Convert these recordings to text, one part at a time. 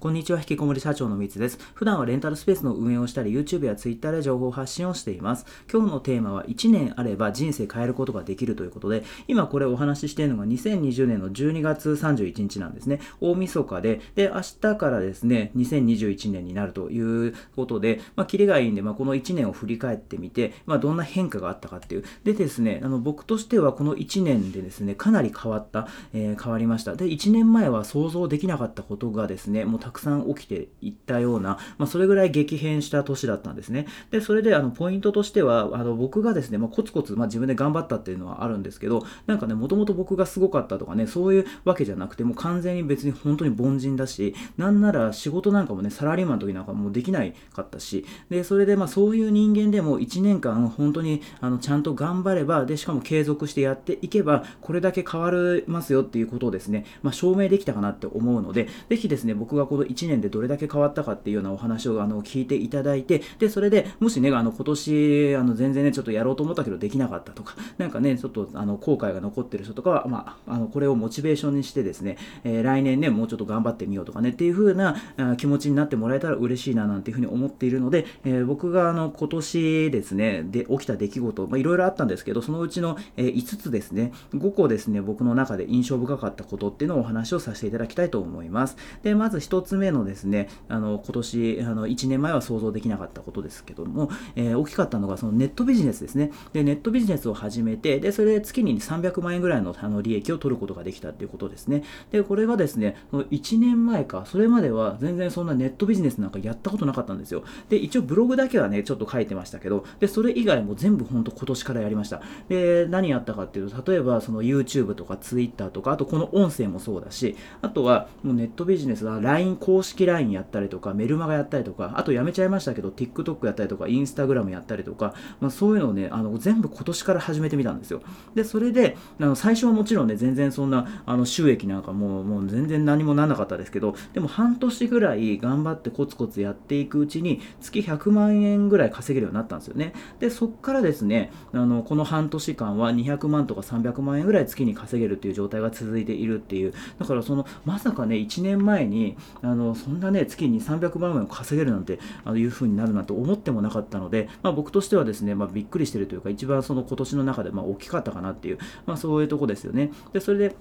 こんにちは、引きこもり社長のみつです。普段はレンタルスペースの運営をしたり、YouTube や Twitter で情報発信をしています。今日のテーマは、1年あれば人生変えることができるということで、今これお話ししているのが2020年の12月31日なんですね。大晦日で、で、明日からですね、2021年になるということで、まあ、キリがいいんで、まあ、この1年を振り返ってみて、まあ、どんな変化があったかっていう。でですね、あの僕としてはこの1年でですね、かなり変わった、えー、変わりました。で、1年前は想像できなかったことがですね、もうたくさん起きていったような、まあ、それぐらい激変した年だったんですね。で、それであのポイントとしては、あの僕がですね、まあ、コツコツ、まあ、自分で頑張ったっていうのはあるんですけど、なんかね、もともと僕がすごかったとかね、そういうわけじゃなくて、もう完全に別に本当に凡人だし、なんなら仕事なんかもね、サラリーマンの時なんかもうできないかったし、で、それでまあそういう人間でも1年間本当にあのちゃんと頑張れば、で、しかも継続してやっていけば、これだけ変わりますよっていうことをですね、まあ、証明できたかなって思うので、ぜひですね、僕がこの1年でどれだけ変わったかっていうようなお話をあの聞いていただいて、で、それでもしね、あの今年あの全然ね、ちょっとやろうと思ったけどできなかったとか、なんかね、ちょっとあの後悔が残ってる人とかは、まあ、あのこれをモチベーションにしてですね、えー、来年ね、もうちょっと頑張ってみようとかねっていう風な気持ちになってもらえたら嬉しいななんていう風に思っているので、えー、僕があの今年ですね、で起きた出来事、まあ、いろいろあったんですけど、そのうちの、え、5つですね、5個ですね、僕の中で印象深かったことっていうのをお話をさせていただきたいと思います。で、まず1つつ目のですね、あの今年あの1年前は想像できなかったことですけども、えー、大きかったのがそのネットビジネスですね。で、ネットビジネスを始めて、で、それで月に300万円ぐらいのあの利益を取ることができたっていうことですね。で、これがですね、1年前か、それまでは全然そんなネットビジネスなんかやったことなかったんですよ。で、一応ブログだけはね、ちょっと書いてましたけど、で、それ以外も全部本当今年からやりました。で、何やったかっていうと、例えばその YouTube とか Twitter とか、あとこの音声もそうだし、あとはもうネットビジネスは LINE 公式 LINE やったりとか、メルマガやったりとか、あとやめちゃいましたけど、TikTok やったりとか、Instagram やったりとか、まあ、そういうのをね、あの全部今年から始めてみたんですよ。で、それで、あの最初はもちろんね、全然そんなあの収益なんかもうもう全然何もなんなかったですけど、でも半年ぐらい頑張ってコツコツやっていくうちに、月100万円ぐらい稼げるようになったんですよね。で、そっからですね、あのこの半年間は200万とか300万円ぐらい月に稼げるっていう状態が続いているっていう、だからその、まさかね、1年前に、ああのそんなね、月に300万円を稼げるなんてあのいう風になるなんて思ってもなかったので、まあ、僕としてはですね、まあ、びっくりしてるというか、一番その今年の中でま大きかったかなっていう、まあ、そういうとこですよね。でそれで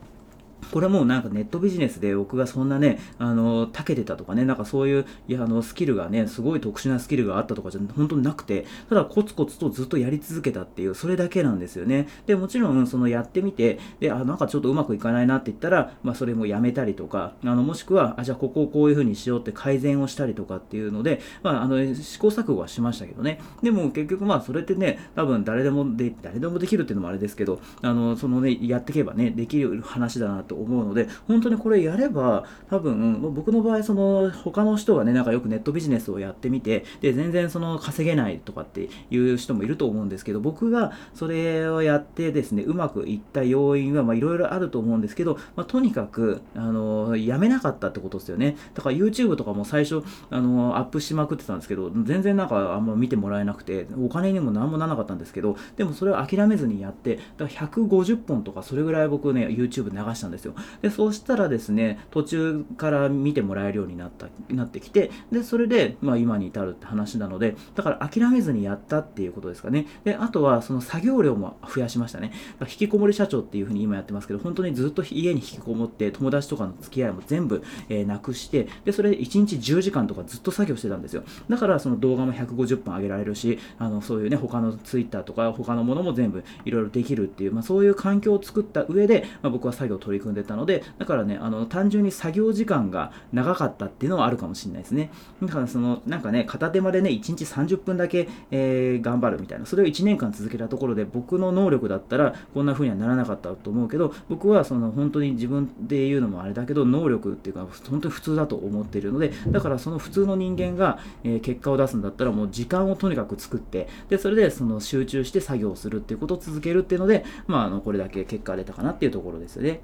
これもなんかネットビジネスで僕がそんなね、あの、長けてたとかね、なんかそういう、いや、あの、スキルがね、すごい特殊なスキルがあったとかじゃ本当になくて、ただコツコツとずっとやり続けたっていう、それだけなんですよね。で、もちろん、そのやってみて、で、あ、なんかちょっとうまくいかないなって言ったら、まあ、それもやめたりとか、あの、もしくは、あ、じゃあここをこういう風にしようって改善をしたりとかっていうので、まあ、あの、試行錯誤はしましたけどね。でも結局まあ、それってね、多分誰でもで、誰でもできるっていうのもあれですけど、あの、そのね、やっていけばね、できる話だなってと思うので、本当にこれやれば、多分、僕の場合、その、他の人がね、なんかよくネットビジネスをやってみて、で、全然その、稼げないとかっていう人もいると思うんですけど、僕がそれをやってですね、うまくいった要因は、まいろいろあると思うんですけど、まあ、とにかく、あの、やめなかったってことですよね。だから YouTube とかも最初、あの、アップしまくってたんですけど、全然なんかあんま見てもらえなくて、お金にも何もならなかったんですけど、でもそれを諦めずにやって、だから150本とかそれぐらい僕ね、YouTube 流したんですですよ。で、そうしたらですね、途中から見てもらえるようになったなってきて、で、それで、まあ、今に至るって話なので、だから諦めずにやったっていうことですかね。で、あとは、その作業量も増やしましたね。引きこもり社長っていうふうに今やってますけど、本当にずっと家に引きこもって、友達とかの付き合いも全部、えー、なくして、で、それ1日10時間とかずっと作業してたんですよ。だから、その動画も150分上げられるし、あの、そういうね、他の Twitter とか、他のものも全部いろいろできるっていう、まあ、そういう環境を作った上で、まあ、僕は作業を取り組んでたので、だからね、あの単純に作業時間が長かったっていうのはあるかもしれないですね。だからそのなんかね、片手間でね、1日30分だけ、えー、頑張るみたいな、それを1年間続けたところで、僕の能力だったらこんな風にはならなかったと思うけど、僕はその本当に自分で言うのもあれだけど、能力っていうか、本当に普通だと思っているので、だからその普通の人間が、えー、結果を出すんだったら、もう時間をとにかく作って、で、それでその集中して作業するっていうことを続けるっていうので、まあ、あのこれだけ結果が出たかなっていうところですよね。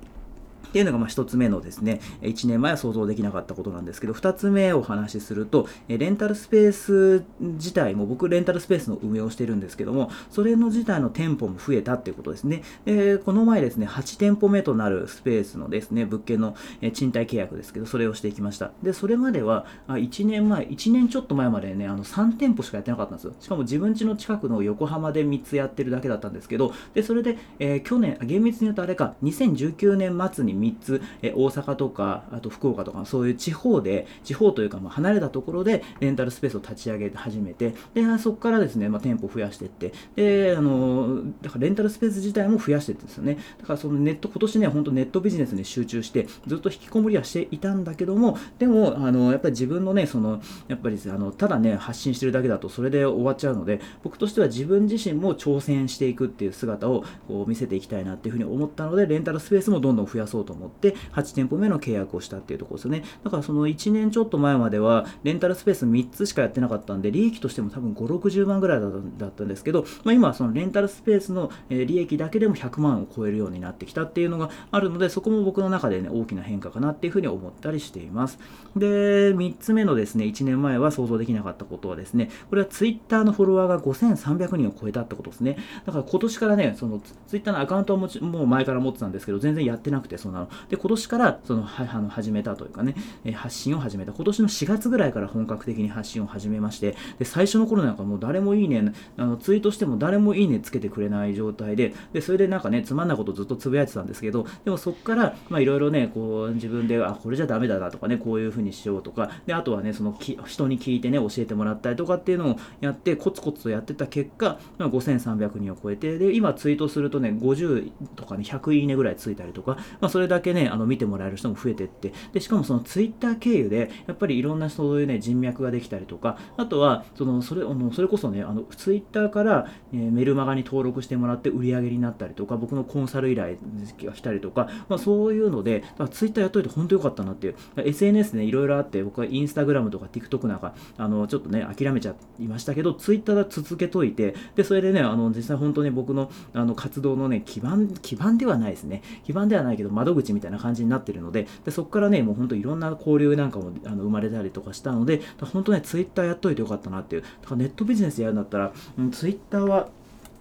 っていうのがまあ1つ目のですね、1年前は想像できなかったことなんですけど、2つ目をお話しすると、レンタルスペース自体も、僕レンタルスペースの運営をしてるんですけども、それの自体の店舗も増えたっていうことですね。でこの前ですね、8店舗目となるスペースのですね、物件の賃貸契約ですけど、それをしていきました。で、それまでは、1年前、1年ちょっと前までね、あの3店舗しかやってなかったんですよ。しかも自分家の近くの横浜で3つやってるだけだったんですけど、で、それで、え、去年、厳密に言うとあれか、2019年末に3つ、え大阪とか、あと福岡とか、そういう地方で、地方というか、ま離れたところでレンタルスペースを立ち上げて始めて、で、そこからですね、まあ、店舗を増やしていって、で、あの、だからレンタルスペース自体も増やしていってですよね。だからそのネット、今年ね、本当ネットビジネスに集中して、ずっと引きこもりはしていたんだけども、でも、あの、やっぱり自分のね、その、やっぱりあの、ただね、発信してるだけだとそれで終わっちゃうので、僕としては自分自身も挑戦していくっていう姿をこう見せていきたいなっていうふうに思ったので、レンタルスペースもどんどん増やそうと思って、8店舗目の契約をしたっていうところですね。だからその1年ちょっと前までは、レンタルスペース3つしかやってなかったんで、利益としても多分5、60万ぐらいだったんですけど、まあ、今はそのレンタルスペースの利益だけでも100万を超えるようになってきたっていうのがあるので、そこも僕の中でね、大きな変化かなっていうふうに思ったりしています。で、3つ目のですね、1年前は想像できなかったことはですね、これは Twitter のフォロワーが5300人を超えたってことですね。だから今年からね、その Twitter のアカウントはもちもう前から持ってたんですけど、全然やってなくて、そんなの。で、今年からそのはあの始めたというかね、え発信を始めた。今年の4月ぐらいから本格的に発信を始めまして、で、最初の頃なんかもう誰もいいね、あのツイートしても誰もいいねつけてくれない状態で、で、それでなんかね、つまんないことずっとつぶやいてたんですけど、でもそこから、まあいろいろね、こう自分で、あ、これじゃダメだなとかね、こういう風にしようとか、で、あとはね、そのき人に聞いてね、教えてもらったりとかっていうのをやって、コツコツとやってた結果、まあ、5300人を超えて、で、今ツイートするとね、50とかね、100いいねぐらいついたりとか、まあ、それだけね、あの見てもらえる人も増えてって、で、しかもそのツイッター経由で、やっぱりいろんなそういうね、人脈ができたりとか、あとは、その、それ、それこそね、あの、ツイッターから、えー、メルマガに登録してもらって売り上げになったりとか、僕のコンサル依頼が来たりとか、まあ、そういうので、ツイッターやっといて本当良かったなっていう、SNS ね、いろいろあって、僕はインスタグラムとか TikTok なんか、あの、ちょっとね、諦めちゃいましたけど、ツイッターは続けといて、で、それでね、あの、実際本当に僕のあの活動のね、基盤、基盤ではないですね。基盤ではないけど、窓口みたいな感じになってるので、でそこからね、もう本当いろんな交流なんかもあの生まれたりとかしたので、本当ね、ツイッターやっといてよかったなっていう。だからネットビジネスやるんだったら、うん、ツイッターは、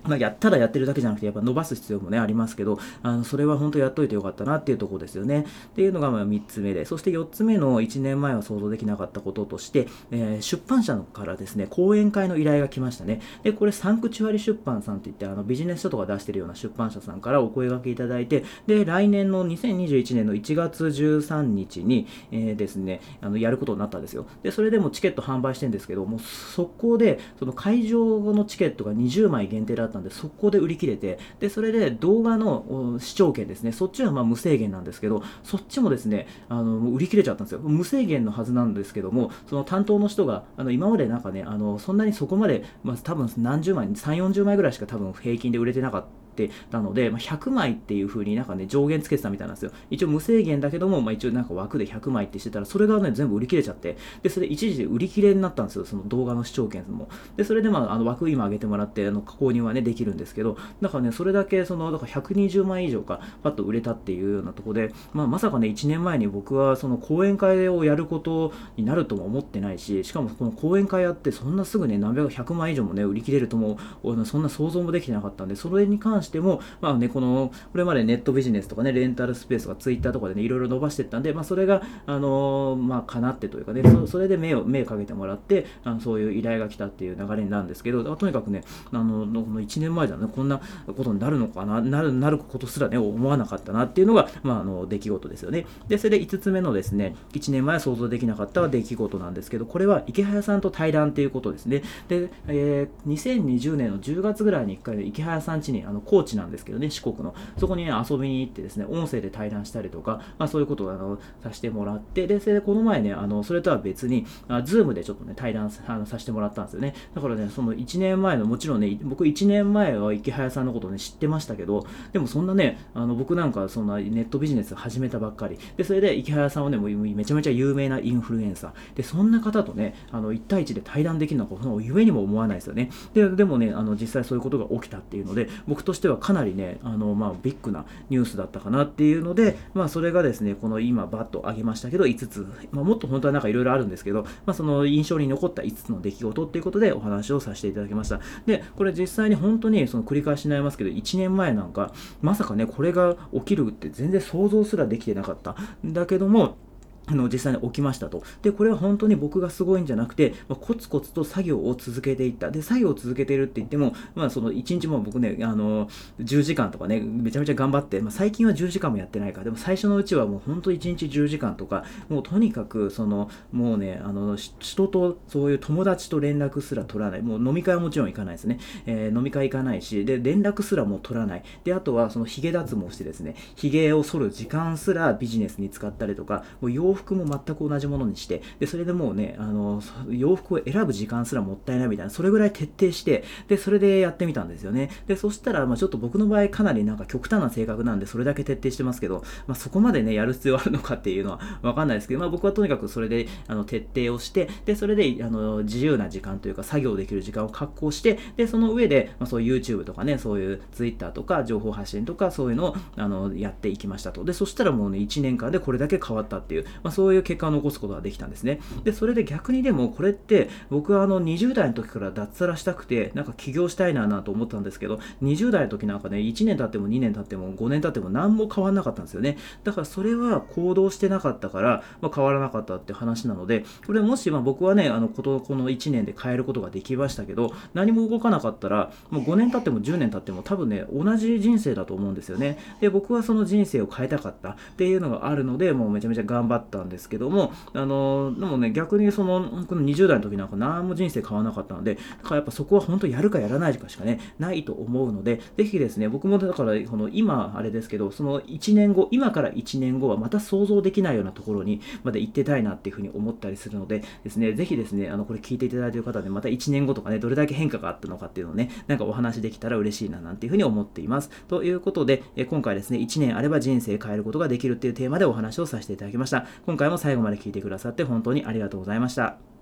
まあ、やたらやってるだけじゃなくて、やっぱ伸ばす必要もね、ありますけど、あのそれは本当やっといてよかったなっていうところですよね。っていうのがまあ3つ目で、そして4つ目の1年前は想像できなかったこととして、えー、出版社からですね、講演会の依頼が来ましたね。で、これサンクチュアリ出版さんって言って、あのビジネス書とか出してるような出版社さんからお声掛けいただいて、で、来年の2021年の1月13日に、えー、ですね、あのやることになったんですよ。で、それでもチケット販売してるんですけど、もう速攻で、その会場のチケットが20枚限定だったんで、速攻で売り切れて、で、それで動画の視聴権ですね、そっちはま無制限なんですけど、そっちもですね、あの、売り切れちゃったんですよ。無制限のはずなんですけども、その担当の人が、あの、今までなんかね、あの、そんなにそこまで、まあ、多分何十枚、3、40枚ぐらいしか多分平均で売れてなかった。ってたので、まあ、100枚っていう風になんかね、上限つけてたみたいなんですよ。一応無制限だけども、まあ、一応なんか枠で100枚ってしてたら、それがね、全部売り切れちゃって、で、それ一時で売り切れになったんですよ、その動画の視聴権も。で、それでまあ、あの枠今上げてもらって、あの、購入はね、できるんですけど、だからね、それだけ、その、だから120枚以上か、パッと売れたっていうようなところで、まあ、まさかね、1年前に僕はその講演会をやることになるとも思ってないし、しかもこの講演会やって、そんなすぐね、何百、100枚以上もね、売り切れるとも、そんな想像もできてなかったんで、それに関してしても、まあね、この、これまでネットビジネスとかね、レンタルスペースとかツイッターとかでね、いろいろ伸ばしていったんで、まあ、それが、あのー、まあ、かなってというかね、そそれで目を、目をかけてもらって、あのそういう依頼が来たっていう流れになるんですけど、とにかくね、あの、この1年前だね、こんなことになるのかな、なる、なることすらね、思わなかったなっていうのが、まあ、あの、出来事ですよね。で、それで5つ目のですね、1年前想像できなかった出来事なんですけど、これは池早さんと対談っていうことですね。で、えー、2020年の10月ぐらいに1回、池早さん家に、あの、高知なんですけどね、四国の。そこにね、遊びに行ってですね、音声で対談したりとか、まあ、そういうことをあのさせてもらって、で、それでこの前ね、あの、それとは別に、あ Zoom でちょっとね、対談あのさせてもらったんですよね。だからね、その1年前の、もちろんね、僕1年前は池早さんのことね、知ってましたけど、でもそんなね、あの僕なんかそんなネットビジネス始めたばっかり。で、それで池早さんはね、もうめちゃめちゃ有名なインフルエンサー。で、そんな方とね、あの1対1で対談できるのは、その夢にも思わないですよね。で、でもね、あの実際そういうことが起きたっていうので、僕としてしてはかなりね、あのまあ、ビッグなニュースだったかなっていうので、まあ、それがですね、この今、バッと上げましたけど、5つ、まあ、もっと本当はなんかいろいろあるんですけど、まあ、その印象に残った5つの出来事っていうことでお話をさせていただきました。で、これ実際に本当にその繰り返しになりますけど、1年前なんか、まさかね、これが起きるって全然想像すらできてなかった。だけども、あの実際に起きましたと。で、これは本当に僕がすごいんじゃなくて、まあ、コツコツと作業を続けていった。で、作業を続けているって言っても、まあ、その1日も僕ね、あの、10時間とかね、めちゃめちゃ頑張って、まあ、最近は10時間もやってないから、でも最初のうちはもう本当1日10時間とか、もうとにかく、その、もうね、あの、人と、そういう友達と連絡すら取らない。もう飲み会はもちろん行かないですね。えー、飲み会行かないし、で、連絡すらも取らない。で、あとは、その髭脱毛してですね、髭を剃る時間すらビジネスに使ったりとか、もう洋服も全く同じものにして、で、それでもうね、あの、洋服を選ぶ時間すらもったいないみたいな、それぐらい徹底して、で、それでやってみたんですよね。で、そしたら、まあちょっと僕の場合かなりなんか極端な性格なんで、それだけ徹底してますけど、まあそこまでね、やる必要あるのかっていうのはわかんないですけど、まあ僕はとにかくそれで、あの、徹底をして、で、それで、あの、自由な時間というか、作業できる時間を確保して、で、その上で、まあそういう YouTube とかね、そういう Twitter とか、情報発信とか、そういうのを、あの、やっていきましたと。で、そしたらもうね、1年間でこれだけ変わったっていう、まあそういう結果を残すことができたんですね。で、それで逆にでもこれって僕はあの20代の時から脱サラしたくて、なんか起業したいななと思ったんですけど、20代の時なんかね、1年経っても2年経っても5年経っても何も変わらなかったんですよね。だからそれは行動してなかったから、まあ、変わらなかったって話なので、これもしまあ僕はね、あのことこの1年で変えることができましたけど、何も動かなかったら、もう5年経っても10年経っても多分ね、同じ人生だと思うんですよね。で、僕はその人生を変えたかったっていうのがあるので、もうめちゃめちゃ頑張ってったんですけども、あのでもね、逆にその、この20代の時なんか何も人生変わらなかったので、だからやっぱそこは本当やるかやらないかしかね、ないと思うので、ぜひですね、僕もだから、この今、あれですけど、その1年後、今から1年後はまた想像できないようなところにまで行ってたいなっていうふうに思ったりするので、ですね、ぜひですね、あの、これ聞いていただいている方で、また1年後とかね、どれだけ変化があったのかっていうのをね、なんかお話できたら嬉しいななんていうふうに思っています。ということで、え今回ですね、1年あれば人生変えることができるっていうテーマでお話をさせていただきました。今回も最後まで聞いてくださって本当にありがとうございました。